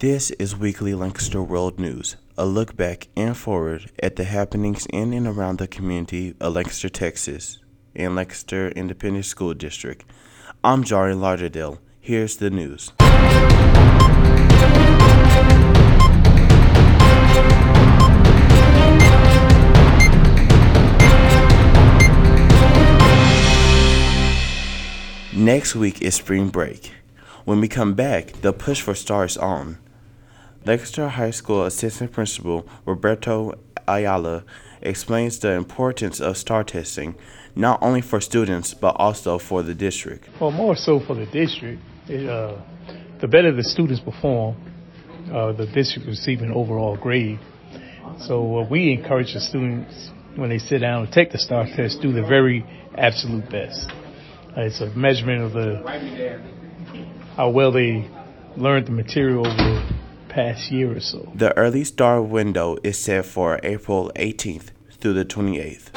This is Weekly Lancaster World News, a look back and forward at the happenings in and around the community of Lancaster, Texas, and Lancaster Independent School District. I'm Jari Lauderdale. Here's the news. Next week is spring break. When we come back, the push for stars on. Lancaster High School Assistant Principal Roberto Ayala explains the importance of STAAR testing, not only for students but also for the district. Well, more so for the district. It, uh, the better the students perform, uh, the district receives an overall grade. So uh, we encourage the students when they sit down and take the STAAR test, do the very absolute best. Uh, it's a measurement of the how well they learned the material over past year or so. The early STAAR window is set for April 18th through the 28th.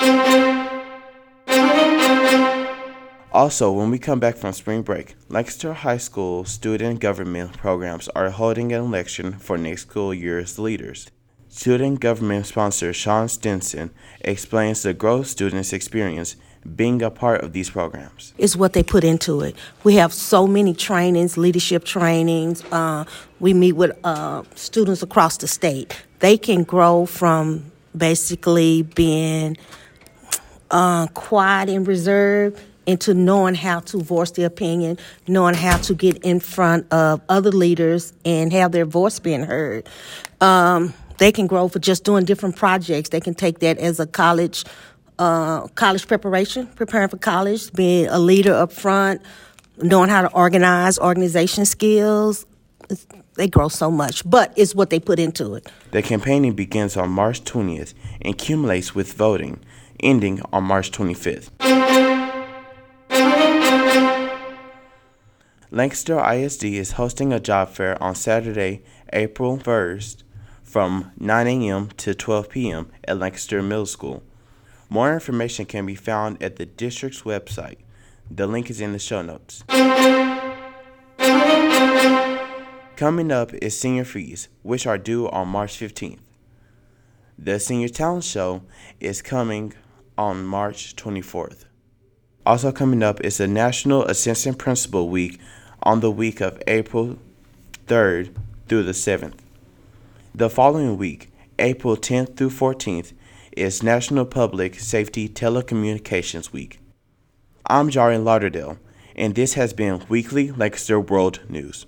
Also, when we come back from spring break, Lancaster High School student government programs are holding an election for next school year's leaders. Student government sponsor Sean Stinson explains the growth students experience being a part of these programs. Is what they put into it. We have so many trainings, leadership trainings. Uh, we meet with uh, students across the state. They can grow from basically being uh, quiet and reserved into knowing how to voice their opinion, knowing how to get in front of other leaders and have their voice being heard. Um, they can grow for just doing different projects. They can take that as a college uh, college preparation, preparing for college, being a leader up front, knowing how to organize, organization skills. They grow so much, but it's what they put into it. The campaigning begins on March 20th and accumulates with voting, ending on March 25th. Lancaster ISD is hosting a job fair on Saturday, April 1st from 9 a.m. to 12 p.m. at Lancaster Middle School. More information can be found at the district's website. The link is in the show notes. Coming up is senior fees, which are due on March 15th. The Senior Talent Show is coming on March 24th. Also, coming up is the National Assistant Principal Week on the week of April 3rd through the 7th. The following week, April 10th through 14th, is National Public Safety Telecommunications Week. I'm Jarian Lauderdale, and this has been Weekly Lancaster World News.